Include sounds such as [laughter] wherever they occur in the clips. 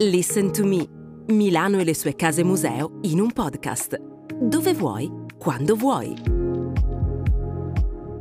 Listen to Me, Milano e le sue case museo in un podcast. Dove vuoi, quando vuoi.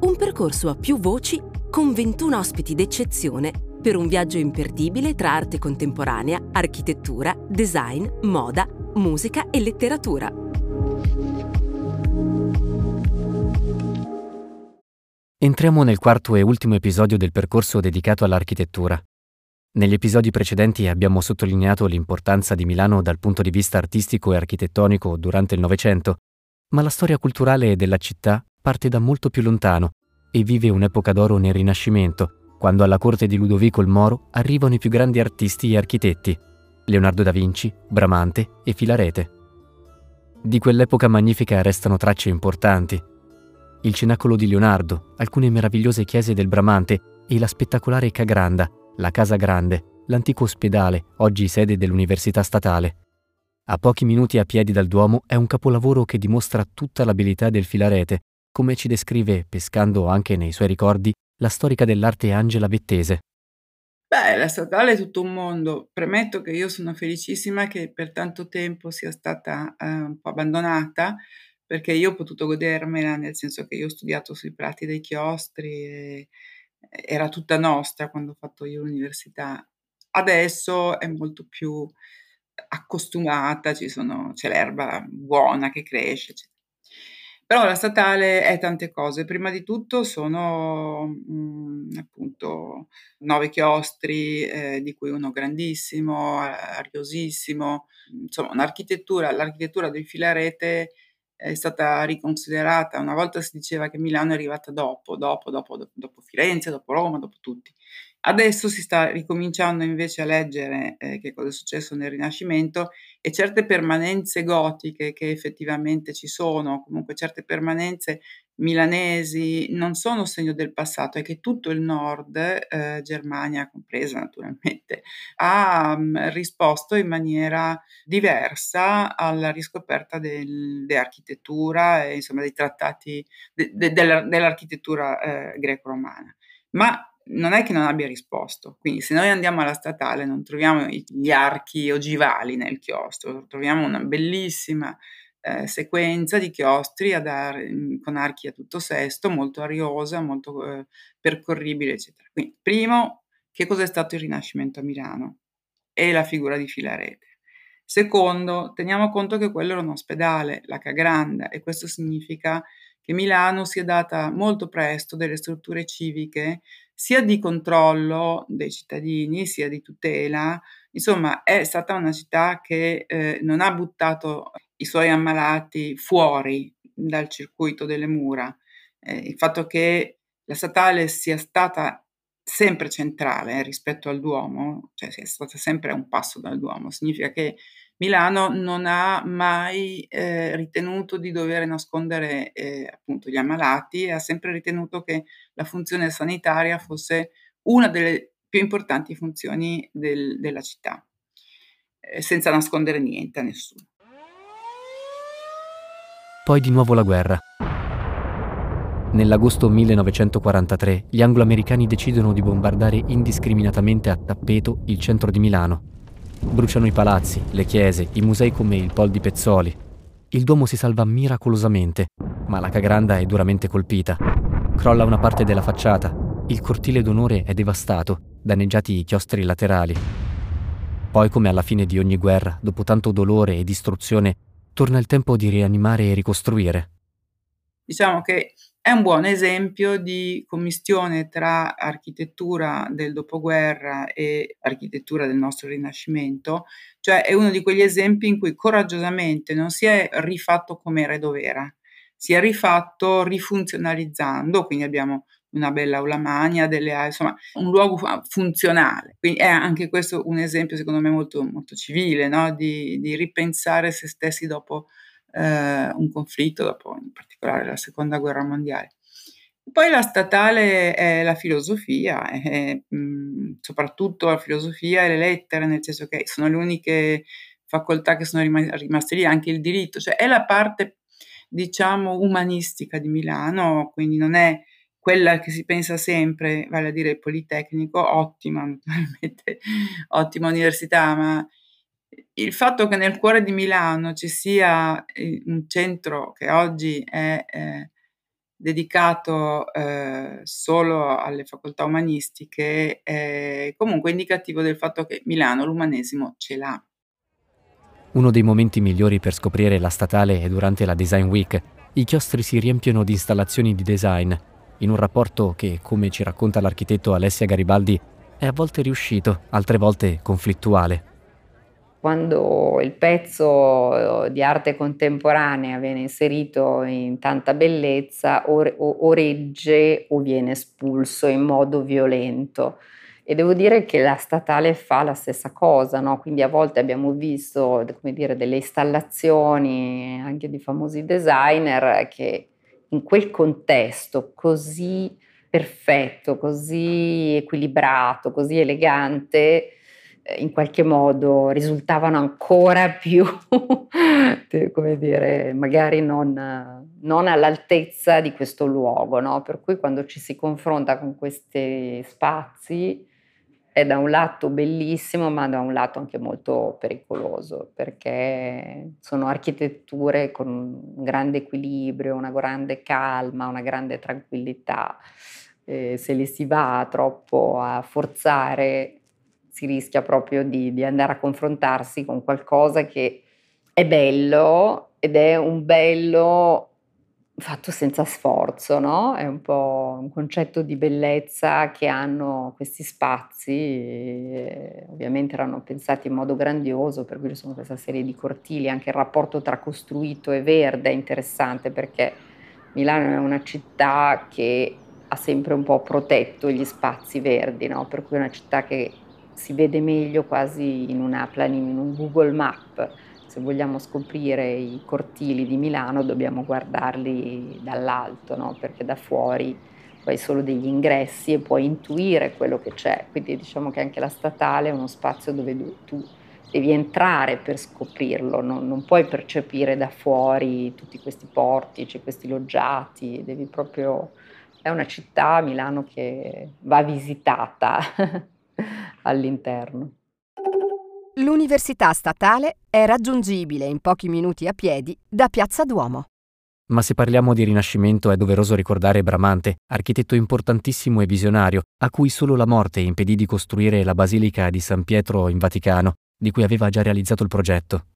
Un percorso a più voci con 21 ospiti d'eccezione per un viaggio imperdibile tra arte contemporanea, architettura, design, moda, musica e letteratura. Entriamo nel quarto e ultimo episodio del percorso dedicato all'architettura. Negli episodi precedenti abbiamo sottolineato l'importanza di Milano dal punto di vista artistico e architettonico durante il Novecento, ma la storia culturale della città parte da molto più lontano e vive un'epoca d'oro nel Rinascimento, quando alla corte di Ludovico il Moro arrivano i più grandi artisti e architetti, Leonardo da Vinci, Bramante e Filarete. Di quell'epoca magnifica restano tracce importanti, il cenacolo di Leonardo, alcune meravigliose chiese del Bramante e la spettacolare Cagranda, la Casa Grande, l'antico ospedale, oggi sede dell'Università Statale. A pochi minuti a piedi dal Duomo è un capolavoro che dimostra tutta l'abilità del filarete, come ci descrive, pescando anche nei suoi ricordi, la storica dell'arte Angela Vettese. Beh, la statale è tutto un mondo. Premetto che io sono felicissima che per tanto tempo sia stata eh, un po' abbandonata perché io ho potuto godermela, nel senso che io ho studiato sui prati dei chiostri, e era tutta nostra quando ho fatto io l'università. Adesso è molto più accostumata, sono, c'è l'erba buona che cresce, eccetera. Però la statale è tante cose. Prima di tutto sono mh, mhmm, appunto nove chiostri, eh, di cui uno grandissimo, ariosissimo, insomma un'architettura, l'architettura del filarete è stata riconsiderata. Una volta si diceva che Milano è arrivata dopo, dopo, dopo, dopo, Firenze, dopo Roma, dopo tutti. Adesso si sta ricominciando invece a leggere eh, che cosa è successo nel Rinascimento e certe permanenze gotiche che effettivamente ci sono, comunque certe permanenze milanesi, non sono segno del passato, è che tutto il nord, eh, Germania compresa naturalmente, ha mh, mm, risposto in maniera diversa alla riscoperta del, dell'architettura e insomma dei trattati de, de, dell'architettura eh, greco-romana. Ma non è che non abbia risposto. Quindi se noi andiamo alla statale non troviamo gli archi ogivali nel chiostro, troviamo una bellissima eh, sequenza di chiostri ar- con archi a tutto sesto, molto ariosa, molto eh, percorribile, eccetera. Quindi, primo, che cos'è stato il Rinascimento a Milano? E la figura di Filarete. Secondo, teniamo conto che quello era un ospedale, la Cagranda, e questo significa che Milano si è data molto presto delle strutture civiche sia di controllo dei cittadini, sia di tutela. Insomma, è stata una città che eh, non ha buttato i suoi ammalati fuori dal circuito delle mura. Eh, il fatto che la statale sia stata sempre centrale rispetto al Duomo, cioè sia stata sempre a un passo dal Duomo, significa che Milano non ha mai eh, ritenuto di dover nascondere eh, appunto gli ammalati e ha sempre ritenuto che la funzione sanitaria fosse una delle più importanti funzioni del, della città, eh, senza nascondere niente a nessuno. Poi di nuovo la guerra. Nell'agosto 1943 gli anglo-americani decidono di bombardare indiscriminatamente a tappeto il centro di Milano Bruciano i palazzi, le chiese, i musei come il Pol di Pezzoli. Il Duomo si salva miracolosamente, ma la Cagranda è duramente colpita. Crolla una parte della facciata, il cortile d'onore è devastato, danneggiati i chiostri laterali. Poi, come alla fine di ogni guerra, dopo tanto dolore e distruzione, torna il tempo di rianimare e ricostruire. Diciamo che è un buon esempio di commistione tra architettura del dopoguerra e architettura del nostro Rinascimento, cioè è uno di quegli esempi in cui coraggiosamente non si è rifatto come era dov'era, si è rifatto rifunzionalizzando, quindi abbiamo una bella aula magna, delle, insomma, un luogo funzionale. Quindi è anche questo un esempio, secondo me, molto, molto civile, no? di, di ripensare se stessi dopo eh, un conflitto, dopo in particolare la seconda guerra mondiale. Poi la statale è la filosofia, è, mh, soprattutto la filosofia e le lettere, nel senso che sono le uniche facoltà che sono rimaste lì, anche il diritto, cioè è la parte, diciamo, umanistica di Milano, quindi non è quella che si pensa sempre, vale a dire il Politecnico, ottima, [laughs] naturalmente, ottima università, ma il fatto che nel cuore di Milano ci sia eh, un centro che oggi è eh, dedicato eh, solo alle facoltà umanistiche è comunque indicativo del fatto che Milano l'umanesimo ce l'ha. Uno dei momenti migliori per scoprire la statale è durante la Design Week. I chiostri si riempiono di installazioni di design, in un rapporto che, come ci racconta l'architetto Alessia Garibaldi, è a volte riuscito, altre volte conflittuale quando il pezzo di arte contemporanea viene inserito in tanta bellezza o regge o viene espulso in modo violento. E devo dire che la statale fa la stessa cosa, no? quindi a volte abbiamo visto dire, delle installazioni anche di famosi designer che in quel contesto così perfetto, così equilibrato, così elegante, eh, in qualche modo risultavano ancora [laughs] più, come dire, magari non, non all'altezza di questo luogo, no? Per cui quando ci si confronta con questi spazi è da un lato bellissimo, ma da un lato anche molto pericoloso, perché sono architetture con un grande equilibrio, una grande calma, una grande tranquillità. Eh, se li si va troppo a forzare si rischia proprio di, di andare a confrontarsi con qualcosa che è bello ed è un bello fatto senza sforzo, no? È un po' un concetto di bellezza che hanno questi spazi, ovviamente erano pensati in modo grandioso, per cui ci sono questa serie di cortili, anche il rapporto tra costruito e verde è interessante perché Milano è una città che ha sempre un po' protetto gli spazi verdi, no? Per cui è una città che si vede meglio quasi in una planina, in un Google Map. Se vogliamo scoprire i cortili di Milano dobbiamo guardarli dall'alto, no? perché da fuori hai solo degli ingressi e puoi intuire quello che c'è. Quindi diciamo che anche la statale è uno spazio dove tu devi entrare per scoprirlo, non, non puoi percepire da fuori tutti questi portici, questi loggiati, devi proprio... È una città, Milano, che va visitata. [laughs] all'interno. L'Università Statale è raggiungibile in pochi minuti a piedi da Piazza Duomo. Ma se parliamo di Rinascimento è doveroso ricordare Bramante, architetto importantissimo e visionario, a cui solo la morte impedì di costruire la Basilica di San Pietro in Vaticano, di cui aveva già realizzato il progetto.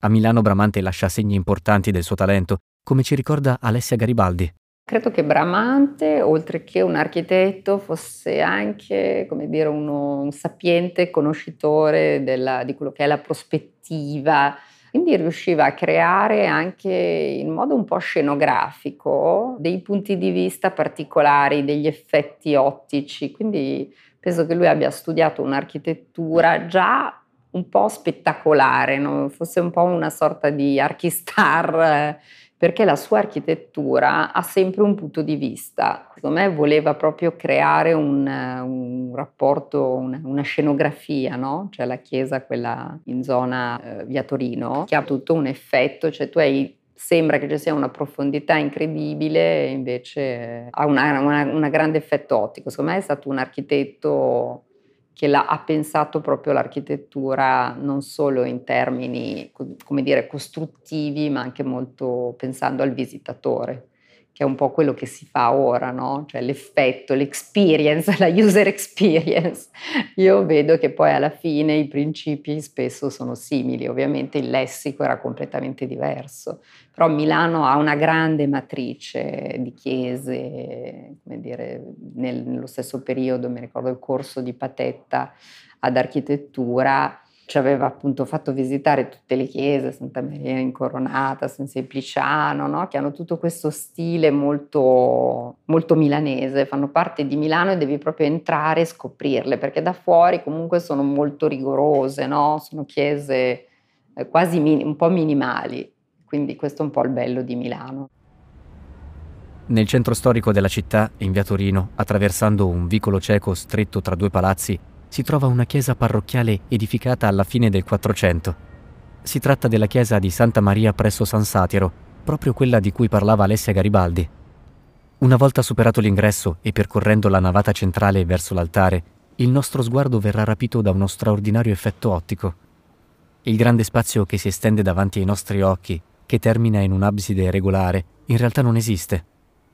A Milano Bramante lascia segni importanti del suo talento, come ci ricorda Alessia Garibaldi. Credo che Bramante, oltre che un architetto, fosse anche dire, uno, un sapiente conoscitore della, di quello che è la prospettiva, quindi riusciva a creare anche in modo un po' scenografico dei punti di vista particolari, degli effetti ottici, quindi penso che lui abbia studiato un'architettura già un po' spettacolare, no? fosse un po' una sorta di archistar perché la sua architettura ha sempre un punto di vista. Secondo me voleva proprio creare un, un rapporto, una, una scenografia, no? Cioè la chiesa, quella in zona eh, via Torino, che ha tutto un effetto, cioè tu hai sembra che ci sia una profondità incredibile, invece ha una grande effetto ottico. Secondo me è stato un architetto che ha pensato proprio l'architettura non solo in termini, come dire, costruttivi, ma anche molto pensando al visitatore che è un po' quello che si fa ora, no? Cioè l'effetto, l'experience, [laughs] la user experience. Io vedo che poi alla fine i principi spesso sono simili, ovviamente il lessico era completamente diverso, però Milano ha una grande matrice di chiese, come dire, nel, nello stesso periodo, mi ricordo il corso di Patetta ad architettura, ci aveva appunto fatto visitare tutte le chiese, Santa Maria Incoronata, San Sempliciano, no? che hanno tutto questo stile molto, molto milanese, fanno parte di Milano e devi proprio entrare e scoprirle, perché da fuori comunque sono molto rigorose, no? sono chiese eh, quasi min- un po' minimali, quindi questo è un po' il bello di Milano. Nel centro storico della città, in via Torino, attraversando un vicolo cieco stretto tra due palazzi, si trova una chiesa parrocchiale edificata alla fine del 400. Si tratta della chiesa di Santa Maria presso San Satiro, proprio quella di cui parlava Alessia Garibaldi. Una volta superato l'ingresso e percorrendo la navata centrale verso l'altare, il nostro sguardo verrà rapito da uno straordinario effetto ottico. Il grande spazio che si estende davanti ai nostri occhi, che termina in un'abside regolare, in realtà non esiste.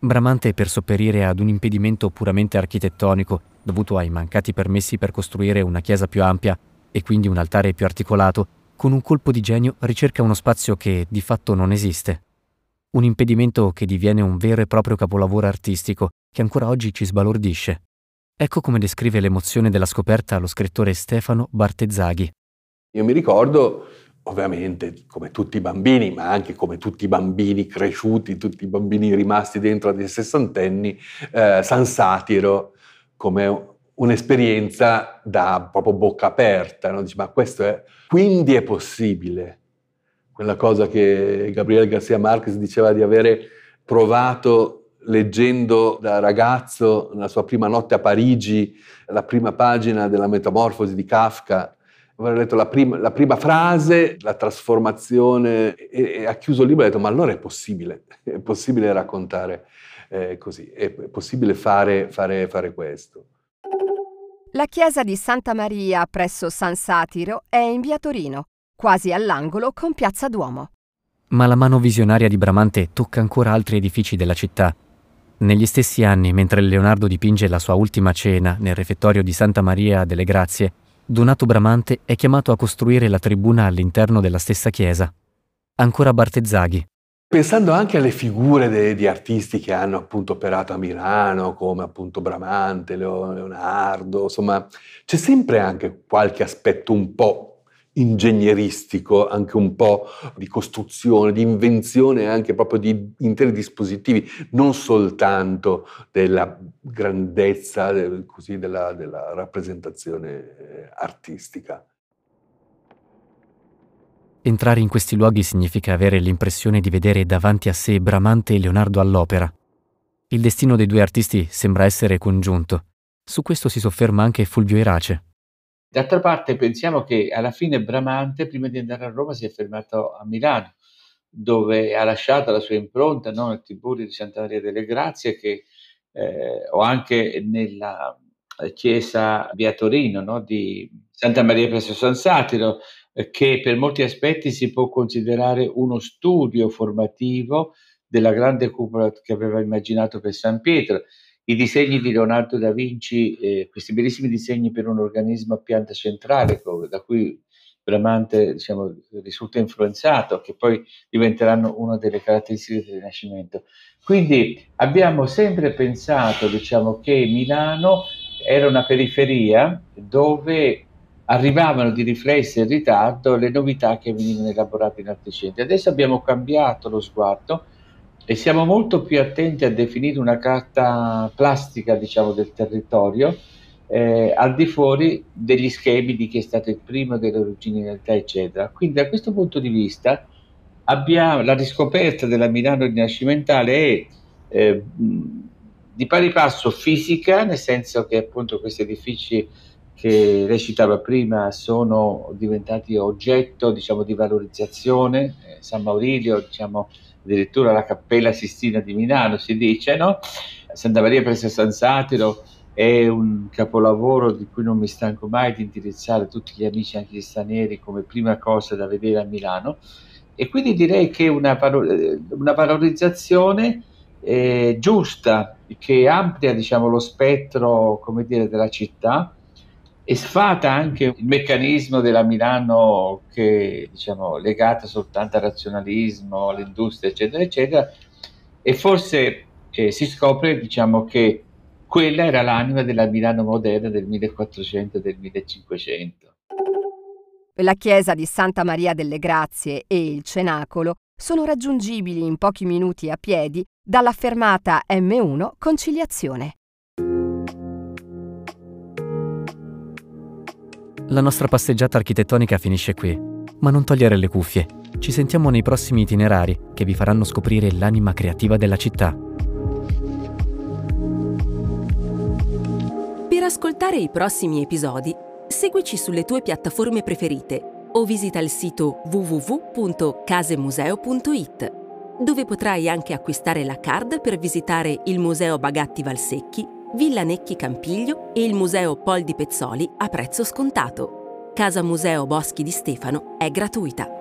Bramante, per sopperire ad un impedimento puramente architettonico, dovuto ai mancati permessi per costruire una chiesa più ampia e quindi un altare più articolato, con un colpo di genio ricerca uno spazio che di fatto non esiste. Un impedimento che diviene un vero e proprio capolavoro artistico che ancora oggi ci sbalordisce. Ecco come descrive l'emozione della scoperta lo scrittore Stefano Bartezzaghi. Io mi ricordo ovviamente come tutti i bambini, ma anche come tutti i bambini cresciuti, tutti i bambini rimasti dentro dei sessantenni, eh, San Satiro come un'esperienza da proprio bocca aperta, no? Dici, ma questo è... Quindi è possibile. Quella cosa che Gabriel Garcia Marquez diceva di avere provato leggendo da ragazzo la sua prima notte a Parigi, la prima pagina della Metamorfosi di Kafka, aver letto la prima, la prima, frase, la trasformazione e, e, ha chiuso il libro e ha detto ma allora è possibile, è possibile raccontare eh, così, è possibile fare, fare, fare questo. La chiesa di Santa Maria presso San Satiro è in via Torino, quasi all'angolo con Piazza Duomo. Ma la mano visionaria di Bramante tocca ancora altri edifici della città. Negli stessi anni, mentre Leonardo dipinge la sua ultima cena nel refettorio di Santa Maria delle Grazie, Donato Bramante è chiamato a costruire la tribuna all'interno della stessa chiesa. Ancora Bartezzaghi. Pensando anche alle figure de, di artisti che hanno appunto operato a Milano, come appunto Bramante, Leonardo, insomma, c'è sempre anche qualche aspetto un po' ingegneristico, anche un po' di costruzione, di invenzione anche proprio di interi dispositivi, non soltanto della grandezza così, della, della rappresentazione eh, artistica. Entrare in questi luoghi significa avere l'impressione di vedere davanti a sé Bramante e Leonardo all'opera. Il destino dei due artisti sembra essere congiunto. Su questo si sofferma anche Fulvio Irace. D'altra parte pensiamo che alla fine Bramante, prima di andare a Roma, si è fermato a Milano, dove ha lasciato la sua impronta no? nel Tiburio di Santa Maria delle Grazie che, eh, o anche nella chiesa via Torino no? di Santa Maria presso San Satiro, che per molti aspetti si può considerare uno studio formativo della grande cupola che aveva immaginato per San Pietro i disegni di Leonardo da Vinci, eh, questi bellissimi disegni per un organismo a pianta centrale, da cui Bramante diciamo, risulta influenzato, che poi diventeranno una delle caratteristiche del Rinascimento. Quindi abbiamo sempre pensato diciamo, che Milano era una periferia dove arrivavano di riflesso e ritardo le novità che venivano elaborate in altri centri. Adesso abbiamo cambiato lo sguardo e siamo molto più attenti a definire una carta plastica diciamo, del territorio eh, al di fuori degli schemi di chi è stato il primo, delle originalità, eccetera. Quindi da questo punto di vista abbiamo la riscoperta della Milano rinascimentale è eh, di pari passo fisica, nel senso che appunto questi edifici che lei citava prima sono diventati oggetto diciamo, di valorizzazione, eh, San Maurilio diciamo, addirittura la Cappella Sistina di Milano, si dice, no? Santa Maria presso San Satiro è un capolavoro di cui non mi stanco mai di indirizzare tutti gli amici, anche gli stranieri, come prima cosa da vedere a Milano. E quindi direi che una, una valorizzazione eh, giusta, che amplia diciamo, lo spettro dire, della città, e sfata anche il meccanismo della Milano che diciamo legata soltanto al razionalismo, all'industria, eccetera, eccetera, e forse eh, si scopre diciamo che quella era l'anima della Milano moderna del 1400 e del 1500. La chiesa di Santa Maria delle Grazie e il cenacolo sono raggiungibili in pochi minuti a piedi dalla fermata M1 Conciliazione. La nostra passeggiata architettonica finisce qui, ma non togliere le cuffie. Ci sentiamo nei prossimi itinerari che vi faranno scoprire l'anima creativa della città. Per ascoltare i prossimi episodi, seguici sulle tue piattaforme preferite o visita il sito www.casemuseo.it, dove potrai anche acquistare la card per visitare il Museo Bagatti Valsecchi Villa Necchi Campiglio e il Museo Pol di Pezzoli a prezzo scontato. Casa Museo Boschi di Stefano è gratuita.